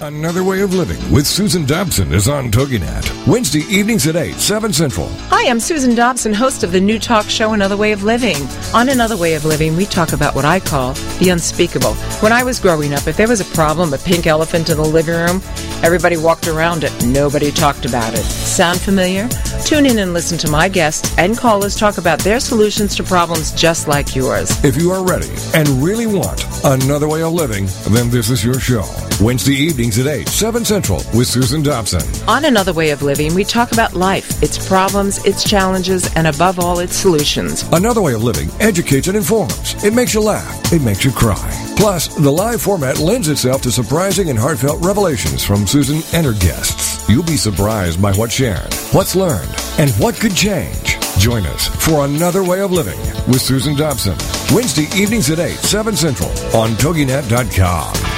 Another Way of Living with Susan Dobson is on TogiNet. Wednesday evenings at 8, 7 Central. Hi, I'm Susan Dobson, host of the new talk show Another Way of Living. On Another Way of Living, we talk about what I call the unspeakable. When I was growing up, if there was a problem, a pink elephant in the living room, everybody walked around it. Nobody talked about it. Sound familiar? Tune in and listen to my guests and callers talk about their solutions to problems just like yours. If you are ready and really want another way of living, then this is your show. Wednesday evenings at 8, 7 Central with Susan Dobson. On Another Way of Living, we talk about life, its problems, its challenges, and above all, its solutions. Another Way of Living educates and informs. It makes you laugh. It makes you cry. Plus, the live format lends itself to surprising and heartfelt revelations from Susan and her guests. You'll be surprised by what's shared, what's learned, and what could change. Join us for Another Way of Living with Susan Dobson. Wednesday evenings at 8, 7 Central on TogiNet.com.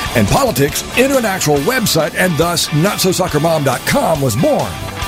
and politics into an actual website, and thus NotSoSoccerMom.com was born.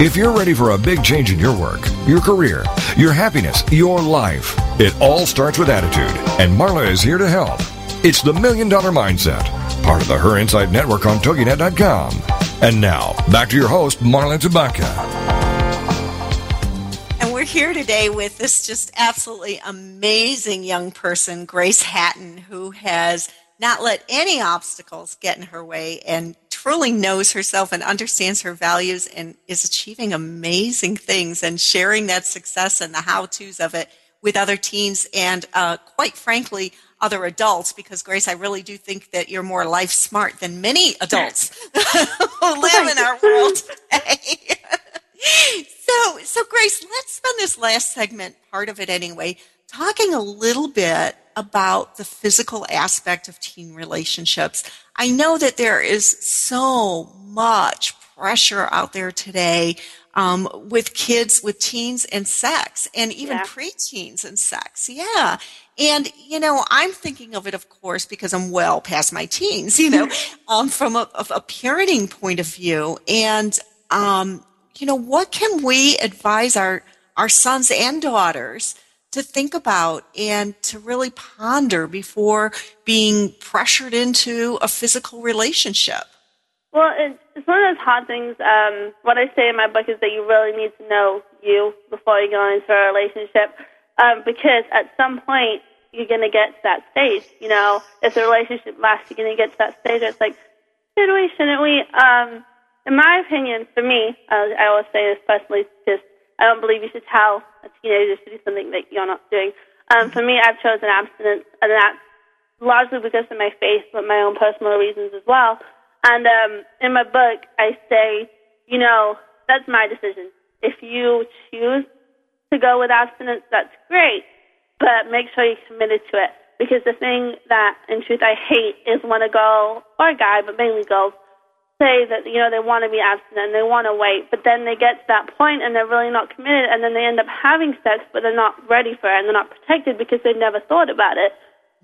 If you're ready for a big change in your work, your career, your happiness, your life, it all starts with attitude, and Marla is here to help. It's the Million Dollar Mindset, part of the Her Insight Network on TogiNet.com. And now, back to your host, Marla Tabaka. And we're here today with this just absolutely amazing young person, Grace Hatton, who has not let any obstacles get in her way and truly knows herself and understands her values and is achieving amazing things and sharing that success and the how to's of it with other teens and, uh, quite frankly, other adults. Because, Grace, I really do think that you're more life smart than many adults <laughs> who live in our world today. <laughs> so, so Grace, let's spend this last segment, part of it anyway, talking a little bit about the physical aspect of teen relationships. I know that there is so much pressure out there today um, with kids, with teens and sex, and even Yeah. preteens and sex. Yeah. And, you know, I'm thinking of it, of course, because I'm well past my teens, you know, <laughs> um, from a, a parenting point of view. And, um, you know, what can we advise our, our sons and daughters to think about and to really ponder before being pressured into a physical relationship? Well, it's, one of those hard things. Um, what I say in my book is that you really need to know you before you go into a relationship, um, because at some point you're going to get to that stage. You know, if the relationship lasts, you're going to get to that stage. It's like, should we? Shouldn't we? Um, in my opinion, for me, I always say this personally, because I don't believe you should tell a teenager to do something that you're not doing. Um, for me, I've chosen abstinence, and that's largely because of my faith, but my own personal reasons as well. And um, in my book, I say, you know, that's my decision. If you choose to go with abstinence, that's great, but make sure you're committed to it. Because the thing that, in truth, I hate is when a girl or a guy, but mainly girls, say that you know they want to be abstinent and they want to wait, but then they get to that point and they're really not committed, and then they end up having sex, but they're not ready for it and they're not protected because they've never thought about it,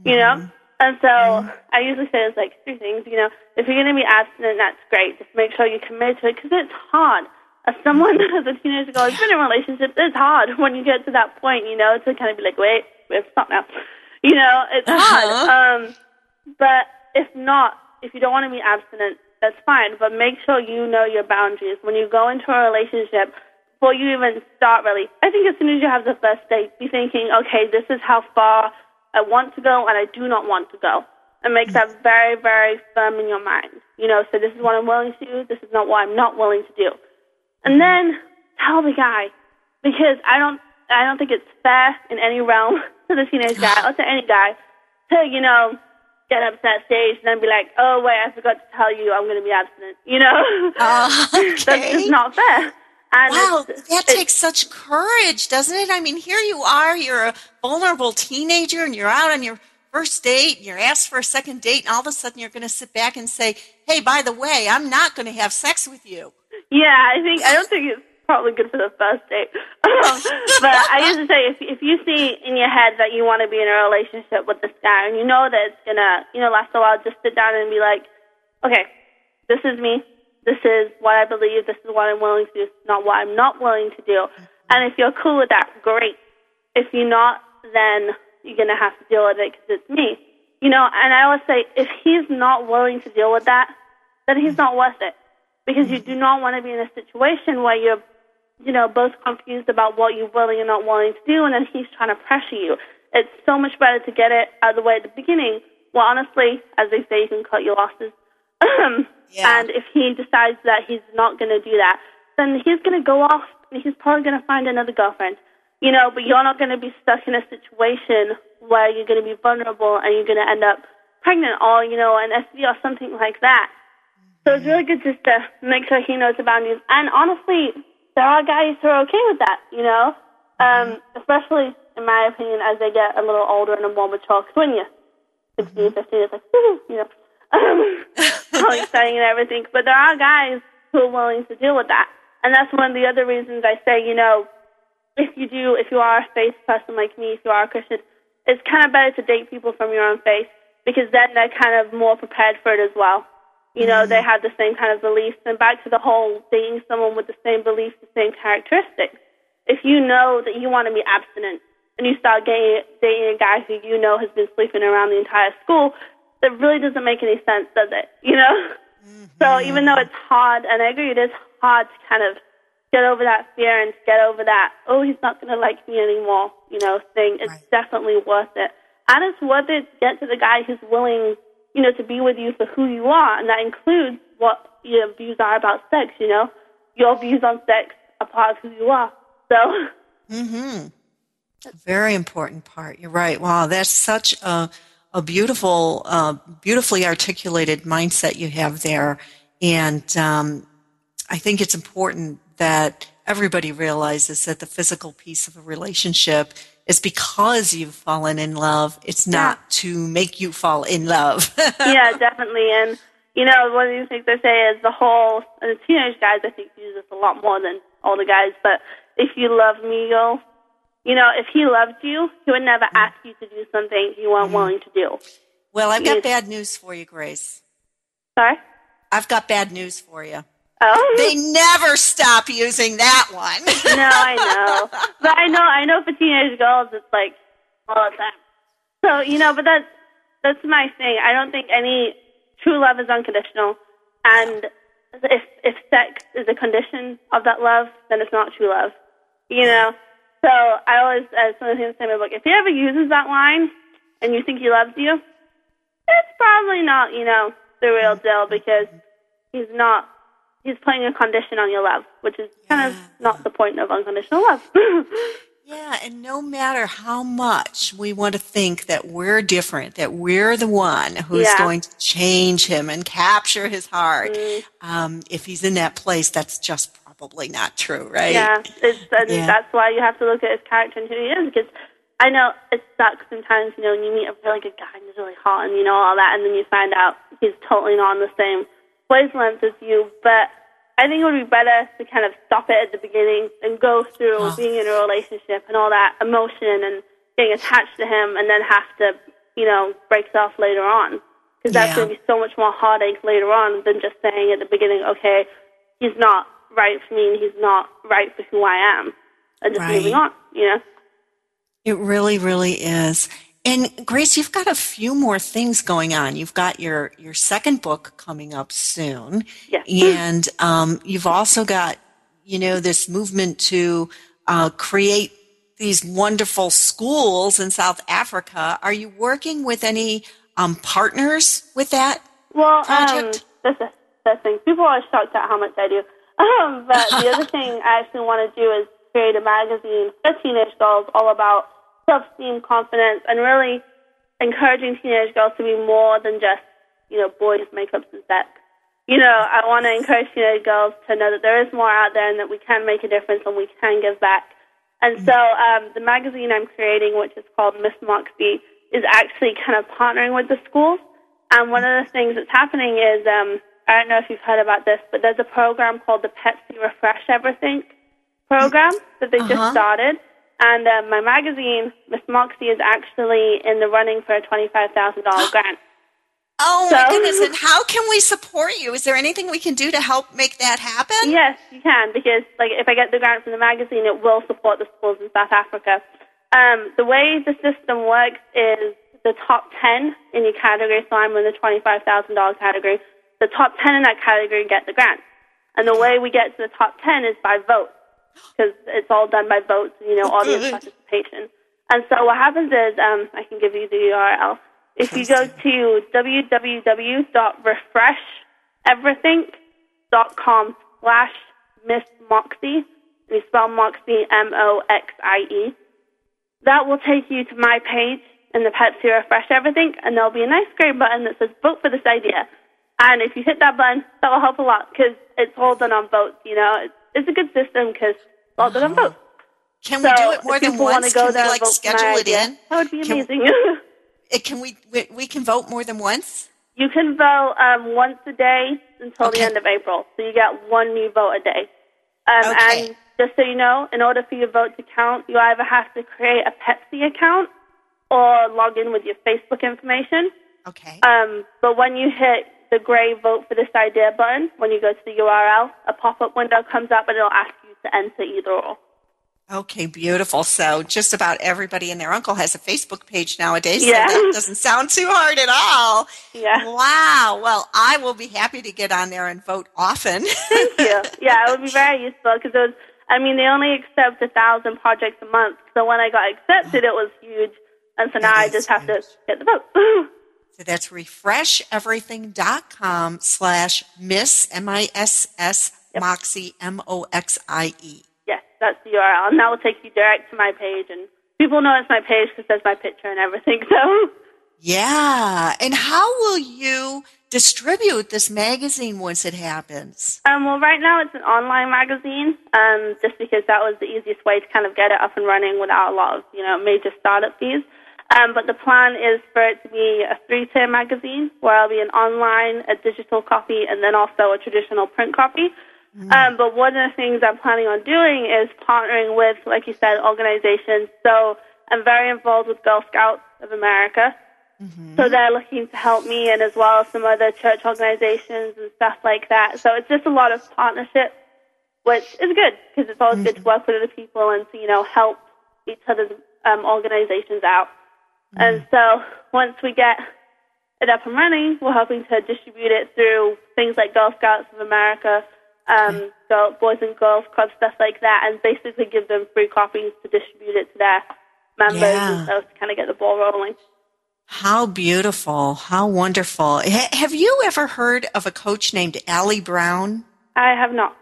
you know. Mm-hmm. And so mm-hmm. I usually say it's like three things, you know. If you're going to be abstinent, that's great. Just make sure you're committed to it because it's hard. As someone as a teenager girl who's been in a relationship, it's hard when you get to that point, you know, to kind of be like, wait, we have to stop now. You know, it's uh-huh. hard. Um, but if not, if you don't want to be abstinent, that's fine. But make sure you know your boundaries when you go into a relationship. Before you even start, really, I think as soon as you have the first date, be thinking, okay, this is how far I want to go, and I do not want to go, and make that very, very firm in your mind. You know, so this is what I'm willing to do. This is not what I'm not willing to do, and mm-hmm. then tell the guy, because I don't, I don't think it's fair in any realm <laughs> to the teenage guy or to any guy to, you know, get up to that stage and then be like, oh, wait, I forgot to tell you I'm going to be abstinent. You know? <laughs> <laughs> Oh, That's just not fair. And Wow, that takes such courage, doesn't it? I mean, here you are, you're a vulnerable teenager and you're out on your first date, and you're asked for a second date, and all of a sudden you're going to sit back and say, hey, by the way, I'm not going to have sex with you. Yeah, I think I don't think it's probably good for the first date. Um, but I used to say if if you see in your head that you want to be in a relationship with this guy and you know that it's gonna you know last a while, just sit down and be like, okay, this is me. This is what I believe. This is what I'm willing to do. This is not what I'm not willing to do. Mm-hmm. And if you're cool with that, great. If you're not, then you're gonna have to deal with it because it's me. You know, and I always say if he's not willing to deal with that, then he's mm-hmm. not worth it because you mm-hmm. do not want to be in a situation where you're you know, both confused about what you're willing and not willing to do, and then he's trying to pressure you. It's so much better to get it out of the way at the beginning. Well, honestly, as they say, you can cut your losses. <clears throat> Yeah. And if he decides that he's not going to do that, then he's going to go off and he's probably going to find another girlfriend. You know, but you're not going to be stuck in a situation where you're going to be vulnerable and you're going to end up pregnant or, you know, an STD or something like that. So it's really good just to make sure he knows the boundaries. And honestly, there are guys who are okay with that, you know, um, especially in my opinion as they get a little older and more mature. Because when you're 16, 15, it's like, you know, <laughs> um, <laughs> all exciting and everything. But there are guys who are willing to deal with that. And that's one of the other reasons I say, you know, if you do, if you are a faith person like me, if you are a Christian, it's kind of better to date people from your own faith because then they're kind of more prepared for it as well. You know, they mm-hmm. have the same kind of beliefs. And back to the whole dating someone with the same beliefs, the same characteristics. If you know that you want to be abstinent and you start getting, dating a guy who you know has been sleeping around the entire school, that really doesn't make any sense, does it? You know? Mm-hmm. So even though it's hard, and I agree, it is hard to kind of get over that fear and get over that, oh, he's not going to like me anymore, you know, thing. It's definitely worth it. And it's worth it to get to the guy who's willing, you know, to be with you for who you are. And that includes what your views are about sex, you know. Your views on sex are part of who you are. So, <laughs> Mm-hmm. Very important part. You're right. Wow, that's such a a beautiful, uh, beautifully articulated mindset you have there, and um, I think it's important that everybody realizes that the physical piece of a relationship is because you've fallen in love. It's not to make you fall in love. <laughs> yeah, definitely. And, you know, one of the things I say is the whole, and the teenage guys, I think, use this a lot more than older guys, but if you love me, you'll, you know, if he loved you, he would never mm-hmm. ask you to do something you weren't mm-hmm. willing to do. well, I've got bad news for you, Grace. Sorry? I've got bad news for you. Oh. They never stop using that one. <laughs> no, I know. But I know, I know for teenage girls, it's like all the time. So, you know, but that's, that's my thing. I don't think any true love is unconditional. And if, if sex is a condition of that love, then it's not true love. You know? So I always, as some of the things I say in my book, if he ever uses that line and you think he loves you, it's probably not, you know, the real deal because he's not, he's putting a condition on your love, which is kind of not the point of unconditional love. <laughs> Yeah, and no matter how much we want to think that we're different, that we're the one who's Yeah. going to change him and capture his heart, Mm. um, if he's in that place, that's just probably not true, right? Yeah, it's, and Yeah. that's why you have to look at his character and who he is. Because I know it sucks sometimes, you know, when you meet a really good guy and he's really hot and you know all that, and then you find out he's totally not on the same wavelength as you. But I think it would be better to kind of stop it at the beginning and go through ah. being in a relationship and all that emotion and getting attached to him, and then have to, you know, break it off later on. Because that's Yeah. going to be so much more heartache later on than just saying at the beginning, okay, he's not right for me and he's not right for who I am, and just Right. moving on, you know? It really, really is. And Grace, you've got a few more things going on. You've got your your second book coming up soon, Yes. and um, you've also got you know this movement to uh, create these wonderful schools in South Africa. Are you working with any um, partners with that? Well, um, project? that's the, that's the thing. People are shocked at how much I do. <laughs> Um, but the other <laughs> thing I actually want to do is create a magazine for teenage girls all about self-esteem, confidence, and really encouraging teenage girls to be more than just, you know, boys, makeups, and sex. You know, I want to encourage teenage girls to know that there is more out there and that we can make a difference and we can give back. And so um, the magazine I'm creating, which is called Miss Moxie, is actually kind of partnering with the schools. And one of the things that's happening is, um, I don't know if you've heard about this, but there's a program called the Pepsi Refresh Everything program that they Uh-huh. just started. And uh, my magazine, Miss Moxie, is actually in the running for a $25,000 <gasps> grant. Oh my goodness! And <laughs> how can we support you? Is there anything we can do to help make that happen? Yes, you can because like if I get the grant from the magazine, it will support the schools in South Africa. Um, the way the system works is the top ten in your category. So I'm in the twenty-five thousand dollar category. The top ten in that category get the grant, and the way we get to the top ten is by vote. Because it's all done by votes, you know, audience Good. participation. And so what happens is, um, I can give you the URL. If you go to www.refresheverything.com slash Miss Moxie, you spell Moxie M-O-X-I-E, that will take you to my page in the Pepsi Refresh Everything, and there'll be a nice gray button that says vote for this idea. And if you hit that button, that will help a lot because it's all done on votes. You know, it's, it's a good system because it's all done on votes. Can So we do it more than once? go Can there we like vote schedule it idea, in? That would be Can- amazing. It, <laughs> can we, we we can vote more than once? you can vote um, once a day until Okay. the end of April, so you get one new vote a day. Um, Okay. And just so you know, in order for your vote to count, you either have to create a Pepsi account or log in with your Facebook information. Okay. Um, but when you hit the gray vote for this idea button, when you go to the URL, a pop-up window comes up and it'll ask you to enter either or. Okay, beautiful. So just about everybody and their uncle has a Facebook page nowadays. Yeah. So that doesn't sound too hard at all. Yeah. Wow. Well, I will be happy to get on there and vote often. <laughs> Thank you. Yeah, it would be very useful because it was. I mean, they only accept a thousand projects a month. So when I got accepted, it was huge, and so now I just have to get the vote. <laughs> so that's refresheverything.com slash miss M-I-S-S Moxie M-O-X-I-E. yes, that's the URL, and that will take you direct to my page, and people know it's my page because there's my picture and everything. <laughs> So. Yeah. And how will you distribute this magazine once it happens? Um, well, right now it's an online magazine, um, just because that was the easiest way to kind of get it up and running without a lot of, you know, major startup fees. Um, but the plan is for it to be a three-tier magazine, where I'll be an online, a digital copy, and then also a traditional print copy. Um, but one of the things I'm planning on doing is partnering with, like you said, organizations. So I'm very involved with Girl Scouts of America. So they're looking to help me and as well as some other church organizations and stuff like that. So it's just a lot of partnership, which is good because it's always good to work with other people and to, you know, help each other's um, organizations out. And so once we get it up and running, we're hoping to distribute it through things like Girl Scouts of America, um, Girl, Boys and Girls Club, stuff like that, and basically give them free copies to distribute it to their members Yeah. and so to kind of get the ball rolling. How beautiful. How wonderful. Ha- have you ever heard of a coach named Ali Brown? I have not.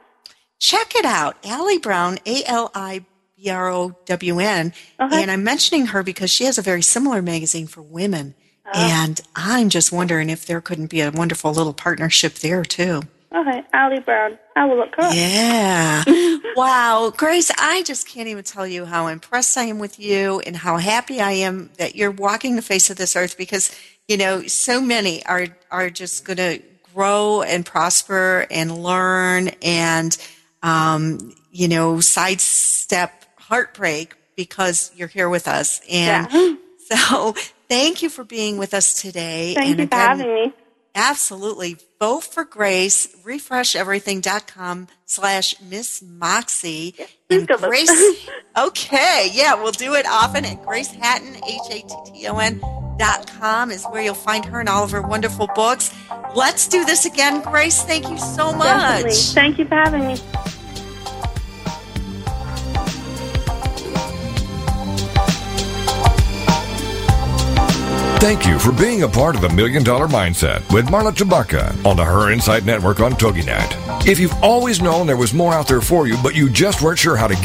Check it out. Ali Brown, A L I B R O W N. Okay. And I'm mentioning her because she has a very similar magazine for women. Oh. And I'm just wondering if there couldn't be a wonderful little partnership there too. Okay, Ali Brown. I will look her up. Yeah. <laughs> wow. Grace, I just can't even tell you how impressed I am with you and how happy I am that you're walking the face of this earth because, you know, so many are, are just going to grow and prosper and learn and, um, you know, sidestep heartbreak because you're here with us. And Yeah. <gasps> so thank you for being with us today. Thank and you for having me. Absolutely. Vote for Grace. Refresheverything.com slash Miss Moxie. And. Grace. <laughs> okay. Yeah, we'll do it often. at Grace Hatton, H-A-T-T-O-N dot com is where you'll find her and all of her wonderful books. Let's do this again, Grace. Thank you so much. Definitely. Thank you for having me. Thank you for being a part of the Million Dollar Mindset with Marla Tabaka on the Her Insight Network on TogiNet. If you've always known there was more out there for you, but you just weren't sure how to get